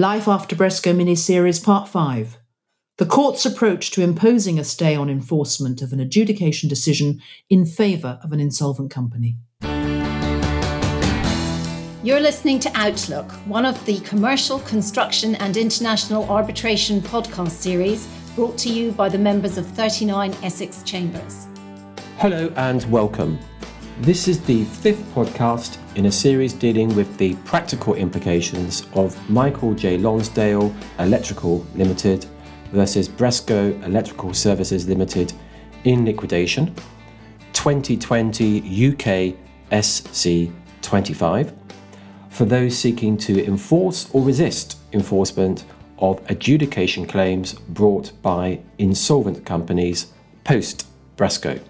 Life After Bresco miniseries part 5. The court's approach to imposing a stay on enforcement of an adjudication decision in favour of an insolvent company. You're listening to Outlook, one of the commercial, construction, and international arbitration podcast series brought to you by the members of 39 Essex Chambers. Hello and welcome. This is the fifth podcast in a series dealing with the practical implications of Michael J. Lonsdale Electrical Limited versus Bresco Electrical Services Limited in liquidation, 2020 UK SC 25, for those seeking to enforce or resist enforcement of adjudication claims brought by insolvent companies post Bresco.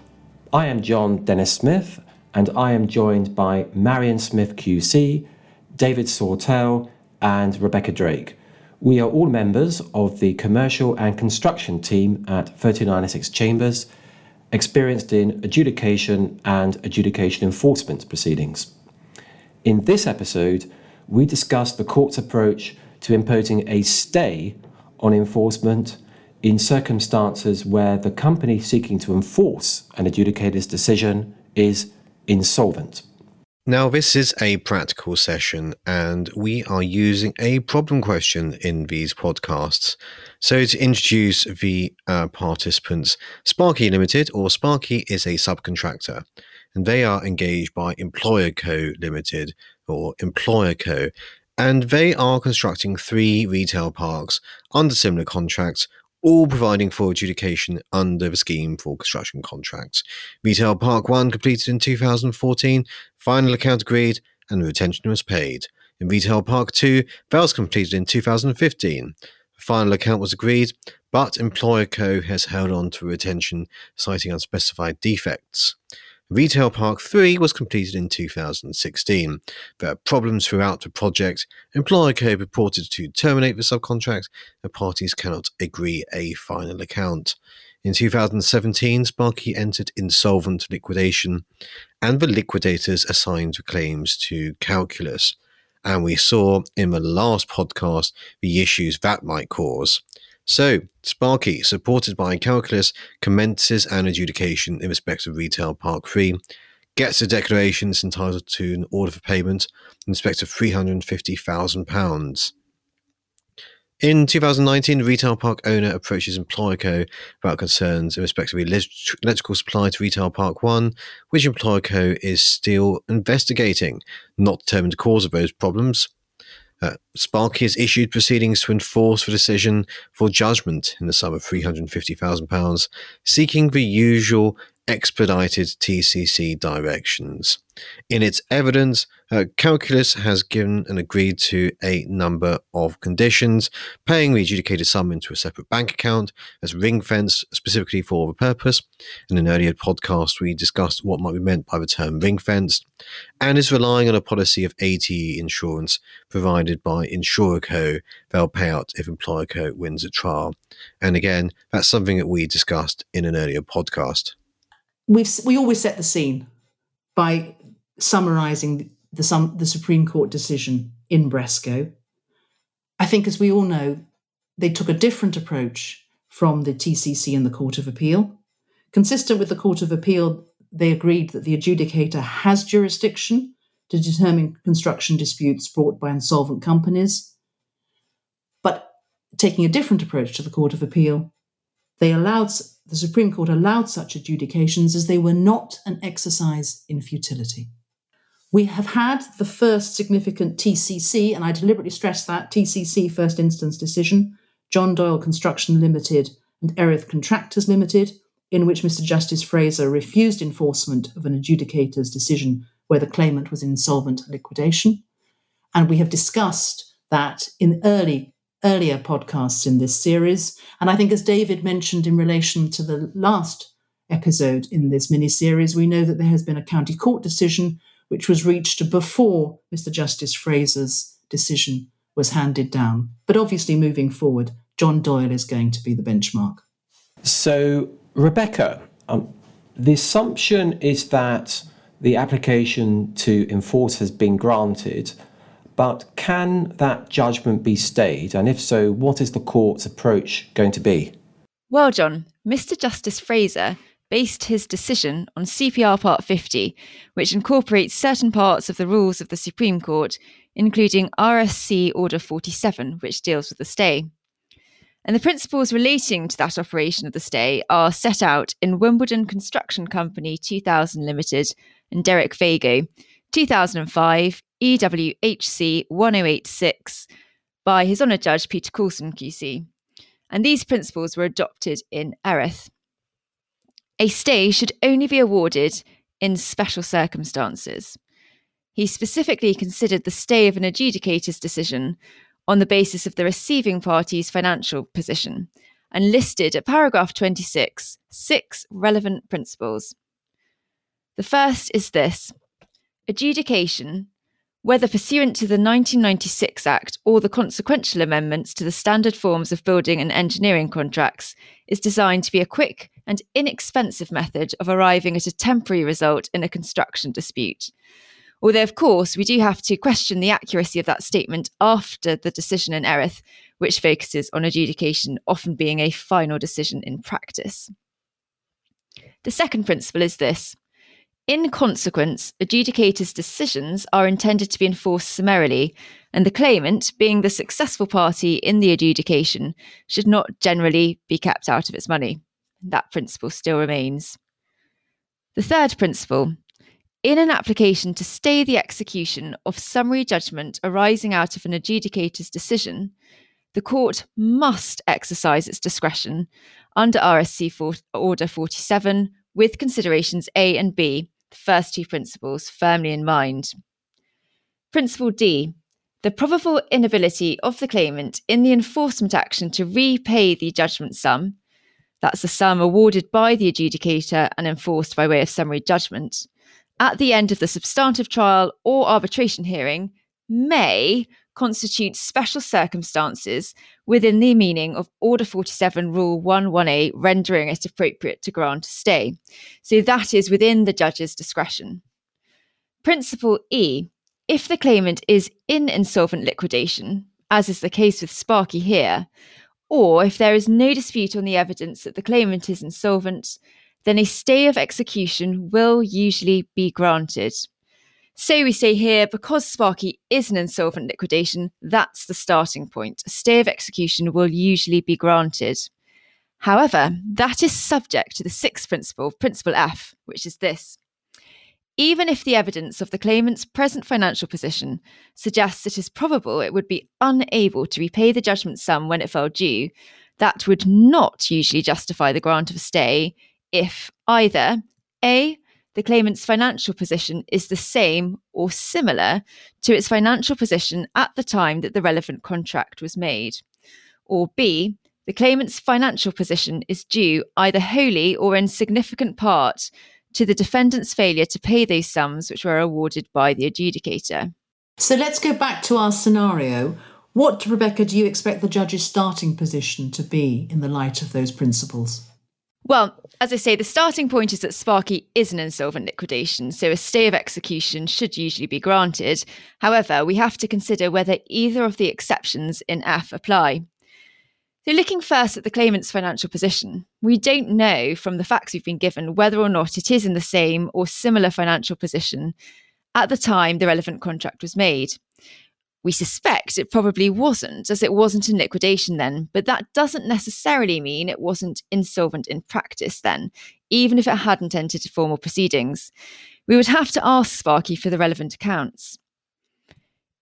I am John Denis-Smith and I am joined by Marion Smith QC, David Sawtell, and Rebecca Drake. We are all members of the commercial and construction team at 39 Essex Chambers, experienced in adjudication and adjudication enforcement proceedings. In this episode, we discuss the court's approach to imposing a stay on enforcement in circumstances where the company seeking to enforce an adjudicator's decision is insolvent. Now, this is a practical session, and we are using a problem question in these podcasts. So, to introduce the uh, participants, Sparky Limited, or Sparky, is a subcontractor, and they are engaged by Employer Co. Limited, or Employer Co. And they are constructing three retail parks under similar contracts all providing for adjudication under the scheme for construction contracts. Retail Park 1 completed in 2014, final account agreed, and retention was paid. In Retail Park 2, that was completed in 2015. The final account was agreed, but Employer Co. has held on to retention, citing unspecified defects. Retail Park 3 was completed in 2016. There are problems throughout the project. Employer Co reported to terminate the subcontract, The parties cannot agree a final account. In 2017, Sparky entered insolvent liquidation, and the liquidators assigned the claims to Calculus. And we saw in the last podcast the issues that might cause. So, Sparky, supported by Calculus, commences an adjudication in respect of Retail Park 3, gets a declaration it's entitled to an order for payment in respect of £350,000. In 2019, the retail park owner approaches Employer Co. about concerns in respect of electrical supply to Retail Park 1, which Employer Co. is still investigating, not determined the cause of those problems. Uh, Sparky has issued proceedings to enforce the decision for judgment in the sum of £350,000, seeking the usual expedited TCC directions. In its evidence, uh, Calculus has given and agreed to a number of conditions, paying the adjudicated sum into a separate bank account as ring fence specifically for the purpose. In an earlier podcast, we discussed what might be meant by the term ring fenced, and is relying on a policy of ATE insurance provided by Insurer Co. They'll pay out if Employer Co. wins a trial. And again, that's something that we discussed in an earlier podcast we've we always set the scene by summarising the some the Supreme Court decision in Bresco. I think, as we all know, they took a different approach from the TCC and the Court of Appeal. Consistent with the Court of Appeal, they agreed that the adjudicator has jurisdiction to determine construction disputes brought by insolvent companies. But taking a different approach to the Court of Appeal, they allowed the Supreme Court allowed such adjudications as they were not an exercise in futility. We have had the first significant TCC, and I deliberately stress that TCC first instance decision, John Doyle Construction Limited and Erith Contractors Limited, in which Mr. Justice Fraser refused enforcement of an adjudicator's decision where the claimant was insolvent liquidation. And we have discussed that in early earlier podcasts in this series. And I think, as David mentioned in relation to the last episode in this mini series, we know that there has been a county court decision which was reached before Mr. Justice Fraser's decision was handed down. But obviously, moving forward, John Doyle is going to be the benchmark. So, Rebecca, um, the assumption is that the application to enforce has been granted But can that judgment be stayed? And if so, what is the court's approach going to be? Well, John, Mr. Justice Fraser based his decision on CPR Part 50, which incorporates certain parts of the rules of the Supreme Court, including RSC Order 47, which deals with the stay. And the principles relating to that operation of the stay are set out in Wimbledon Construction Company 2000 Limited and Derek Vago, 2005 EWHC 1086 by His Honour Judge Peter Coulson QC. And these principles were adopted in Erith. A stay should only be awarded in special circumstances. He specifically considered the stay of an adjudicator's decision on the basis of the receiving party's financial position and listed at paragraph 26 six relevant principles. The first is this adjudication, whether pursuant to the 1996 Act or the consequential amendments to the standard forms of building and engineering contracts, is designed to be a quick and inexpensive method of arriving at a temporary result in a construction dispute Although, of course, we do have to question the accuracy of that statement after the decision in Erith, which focuses on adjudication often being a final decision in practice. The second principle is this in consequence, adjudicators' decisions are intended to be enforced summarily, and the claimant, being the successful party in the adjudication, should not generally be kept out of its money. That principle still remains. The third principle in an application to stay the execution of summary judgment arising out of an adjudicator's decision, the court must exercise its discretion under RSC Order 47 with considerations A and B, the first two principles, firmly in mind. Principle D the probable inability of the claimant in the enforcement action to repay the judgment sum, that's the sum awarded by the adjudicator and enforced by way of summary judgment, at the end of the substantive trial or arbitration hearing may constitute special circumstances within the meaning of Order 47, Rule 11A, rendering it appropriate to grant a stay. So that is within the judge's discretion. Principle E if the claimant is in insolvent liquidation, as is the case with Sparky here, or if there is no dispute on the evidence that the claimant is insolvent, then a stay of execution will usually be granted. So we say here, because Sparky is an insolvent liquidation, that's the starting point. A stay of execution will usually be granted. However, that is subject to the sixth principle, principle F, which is this. Even if the evidence of the claimant's present financial position suggests it is probable it would be unable to repay the judgment sum when it fell due, that would not usually justify the grant of a stay if either A, the claimant's financial position is the same or similar to its financial position at the time that the relevant contract was made, or B, the claimant's financial position is due either wholly or in significant part to the defendant's failure to pay those sums which were awarded by the adjudicator. So let's go back to our scenario. What, Rebecca, do you expect the judge's starting position to be in the light of those principles? Well, as I say, the starting point is that Sparky is an insolvent liquidation, so a stay of execution should usually be granted. However, we have to consider whether either of the exceptions in F apply. So, looking first at the claimant's financial position, we don't know from the facts we've been given whether or not it is in the same or similar financial position at the time the relevant contract was made. We suspect it probably wasn't, as it wasn't in liquidation then, but that doesn't necessarily mean it wasn't insolvent in practice then, even if it hadn't entered formal proceedings. We would have to ask Sparky for the relevant accounts.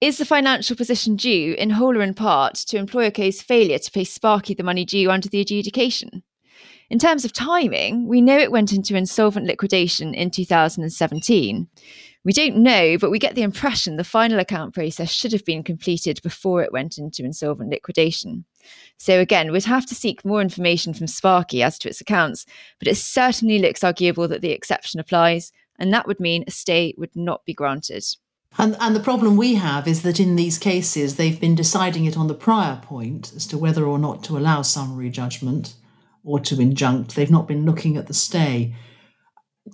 Is the financial position due, in whole or in part, to employer case failure to pay Sparky the money due under the adjudication? In terms of timing, we know it went into insolvent liquidation in 2017. We don't know, but we get the impression the final account process should have been completed before it went into insolvent liquidation. So, again, we'd have to seek more information from Sparky as to its accounts, but it certainly looks arguable that the exception applies, and that would mean a stay would not be granted. And, and the problem we have is that in these cases, they've been deciding it on the prior point as to whether or not to allow summary judgment or to injunct. They've not been looking at the stay.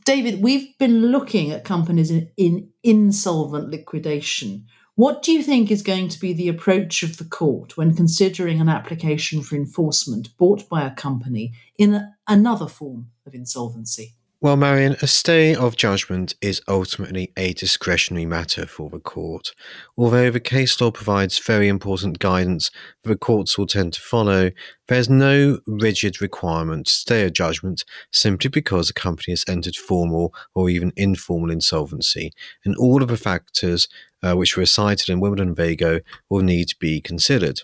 David, we've been looking at companies in, in insolvent liquidation. What do you think is going to be the approach of the court when considering an application for enforcement brought by a company in a, another form of insolvency? Well, Marion, a stay of judgment is ultimately a discretionary matter for the court. Although the case law provides very important guidance that the courts will tend to follow, there's no rigid requirement to stay a judgment simply because a company has entered formal or even informal insolvency, and all of the factors uh, which were cited in Wimbledon Vago will need to be considered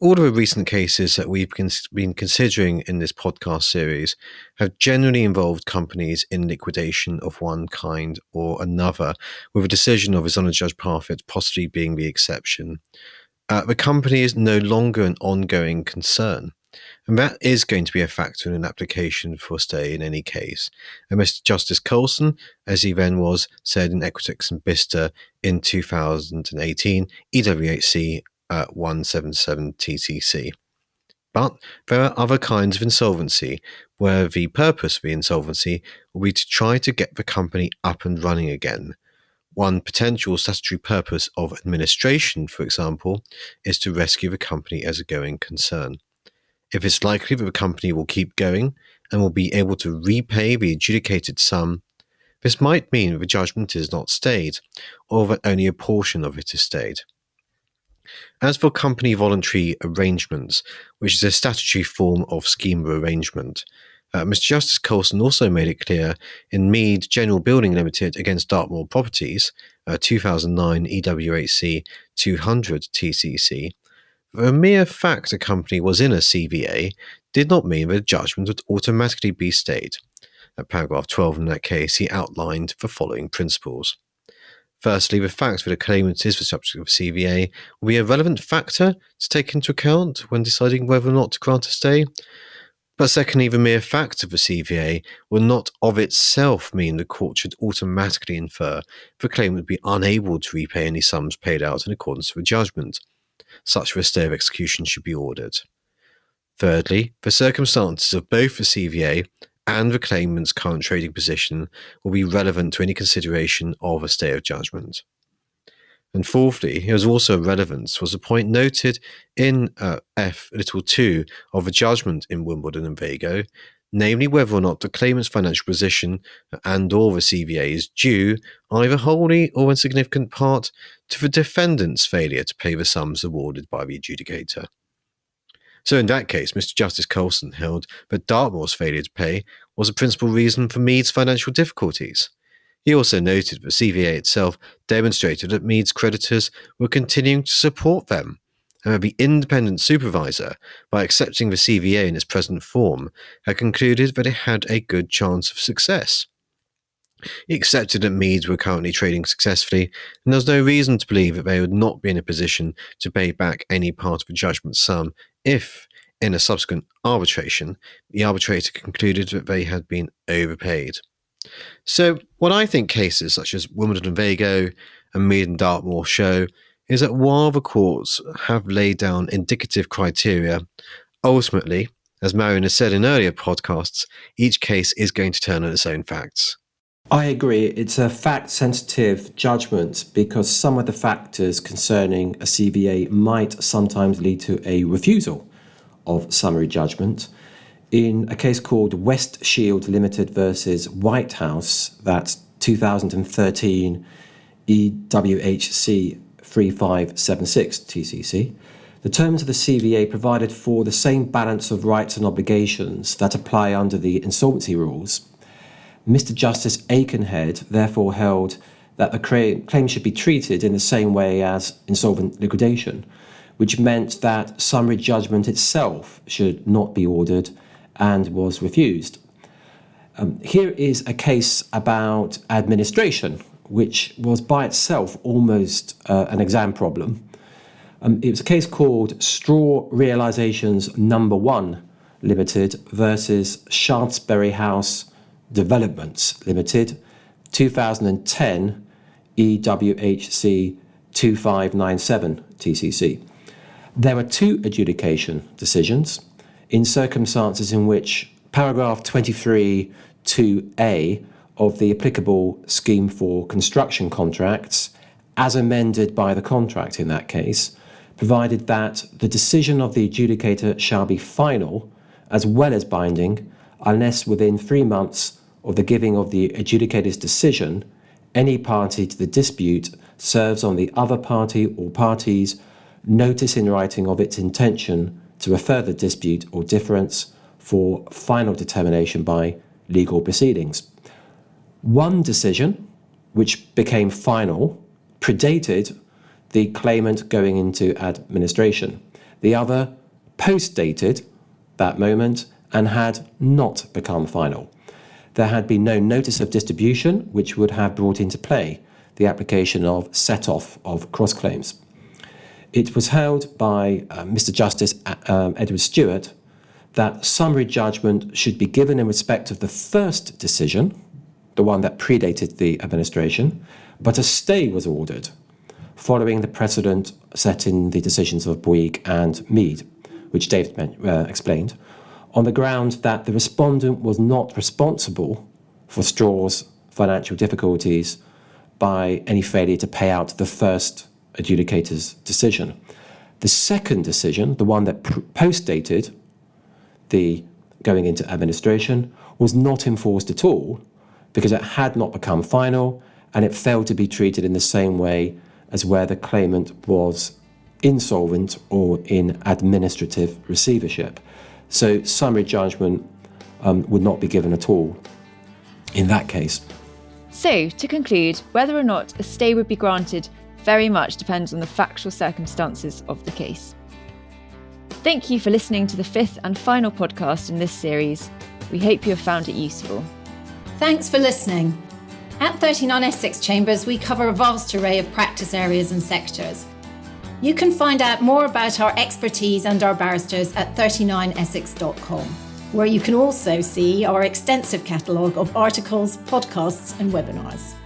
all of the recent cases that we've been considering in this podcast series have generally involved companies in liquidation of one kind or another, with a decision of his honour Judge Parfitt possibly being the exception. Uh, the company is no longer an ongoing concern. And that is going to be a factor in an application for stay in any case. And Mr. Justice Coulson, as he then was, said in Equitix and Bester in 2018, EWHC at 177 TCC. But there are other kinds of insolvency where the purpose of the insolvency will be to try to get the company up and running again. One potential statutory purpose of administration, for example, is to rescue the company as a going concern. If it's likely that the company will keep going and will be able to repay the adjudicated sum, this might mean the judgment is not stayed, or that only a portion of it is stayed. As for company voluntary arrangements, which is a statutory form of scheme of arrangement, uh, Mr. Justice Coulson also made it clear in Mead General Building Limited against Dartmoor Properties, uh, 2009 EWHC 200 TCC, that the mere fact a company was in a CVA did not mean that a judgment would automatically be stayed. At paragraph 12 in that case, he outlined the following principles. Firstly, the fact that a claimant is the subject of a CVA will be a relevant factor to take into account when deciding whether or not to grant a stay. But secondly, the mere fact of the CVA will not of itself mean the court should automatically infer the claimant would be unable to repay any sums paid out in accordance with judgment. Such a stay of execution should be ordered. Thirdly, the circumstances of both the CVA and the claimant's current trading position will be relevant to any consideration of a stay of judgment. And fourthly, there was also relevance was a point noted in uh, F little 2 of a judgment in Wimbledon and Vago, namely whether or not the claimant's financial position and or the CVA is due either wholly or in significant part to the defendant's failure to pay the sums awarded by the adjudicator. So in that case, Mr. Justice Coulson held that Dartmoor's failure to pay was a principal reason for Mead's financial difficulties. He also noted that the CVA itself demonstrated that Mead's creditors were continuing to support them, and that the independent supervisor, by accepting the CVA in its present form, had concluded that it had a good chance of success. Accepted that Meads were currently trading successfully, and there was no reason to believe that they would not be in a position to pay back any part of the judgment sum if, in a subsequent arbitration, the arbitrator concluded that they had been overpaid. So, what I think cases such as Wimbledon and Vago and Mead and Dartmoor show is that while the courts have laid down indicative criteria, ultimately, as Marion has said in earlier podcasts, each case is going to turn on its own facts. I agree. It's a fact sensitive judgment because some of the factors concerning a CVA might sometimes lead to a refusal of summary judgment. In a case called Westshield Limited versus Whitehouse, that's 2013 EWHC 3576 TCC, the terms of the CVA provided for the same balance of rights and obligations that apply under the insolvency rules Mr. Justice Akenhead therefore held that the claim should be treated in the same way as insolvent liquidation, which meant that summary judgment itself should not be ordered and was refused. Um, here is a case about administration, which was by itself almost uh, an exam problem. Um, it was a case called Straw Realizations Number One Limited versus Shaftesbury House Developments Limited, 2010 EWHC 2597 TCC. There were two adjudication decisions in circumstances in which paragraph 23 2A of the applicable scheme for construction contracts as amended by the contract in that case, provided that the decision of the adjudicator shall be final as well as binding unless within three months of the giving of the adjudicator's decision, any party to the dispute serves on the other party or parties notice in writing of its intention to refer the dispute or difference for final determination by legal proceedings. One decision, which became final, predated the claimant going into administration. The other post-dated that moment and had not become final. There had been no notice of distribution, which would have brought into play the application of set off of cross claims. It was held by uh, Mr. Justice um, Edwards-Stuart that summary judgment should be given in respect of the first decision, the one that predated the administration, but a stay was ordered following the precedent set in the decisions of Bouygues and Mead, which David uh, explained, on the ground that the respondent was not responsible for Straw's financial difficulties by any failure to pay out the first adjudicator's decision. The second decision, the one that post-dated the going into administration, was not enforced at all because it had not become final and it failed to be treated in the same way as where the claimant was insolvent or in administrative receivership. So summary judgment um, would not be given at all in that case. So, to conclude, whether or not a stay would be granted very much depends on the factual circumstances of the case. Thank you for listening to the fifth and final podcast in this series. We hope you have found it useful. Thanks for listening. At 39 Essex Chambers, we cover a vast array of practice areas and sectors. You can find out more about our expertise and our barristers at 39essex.com, where you can also see our extensive catalogue of articles, podcasts, and webinars.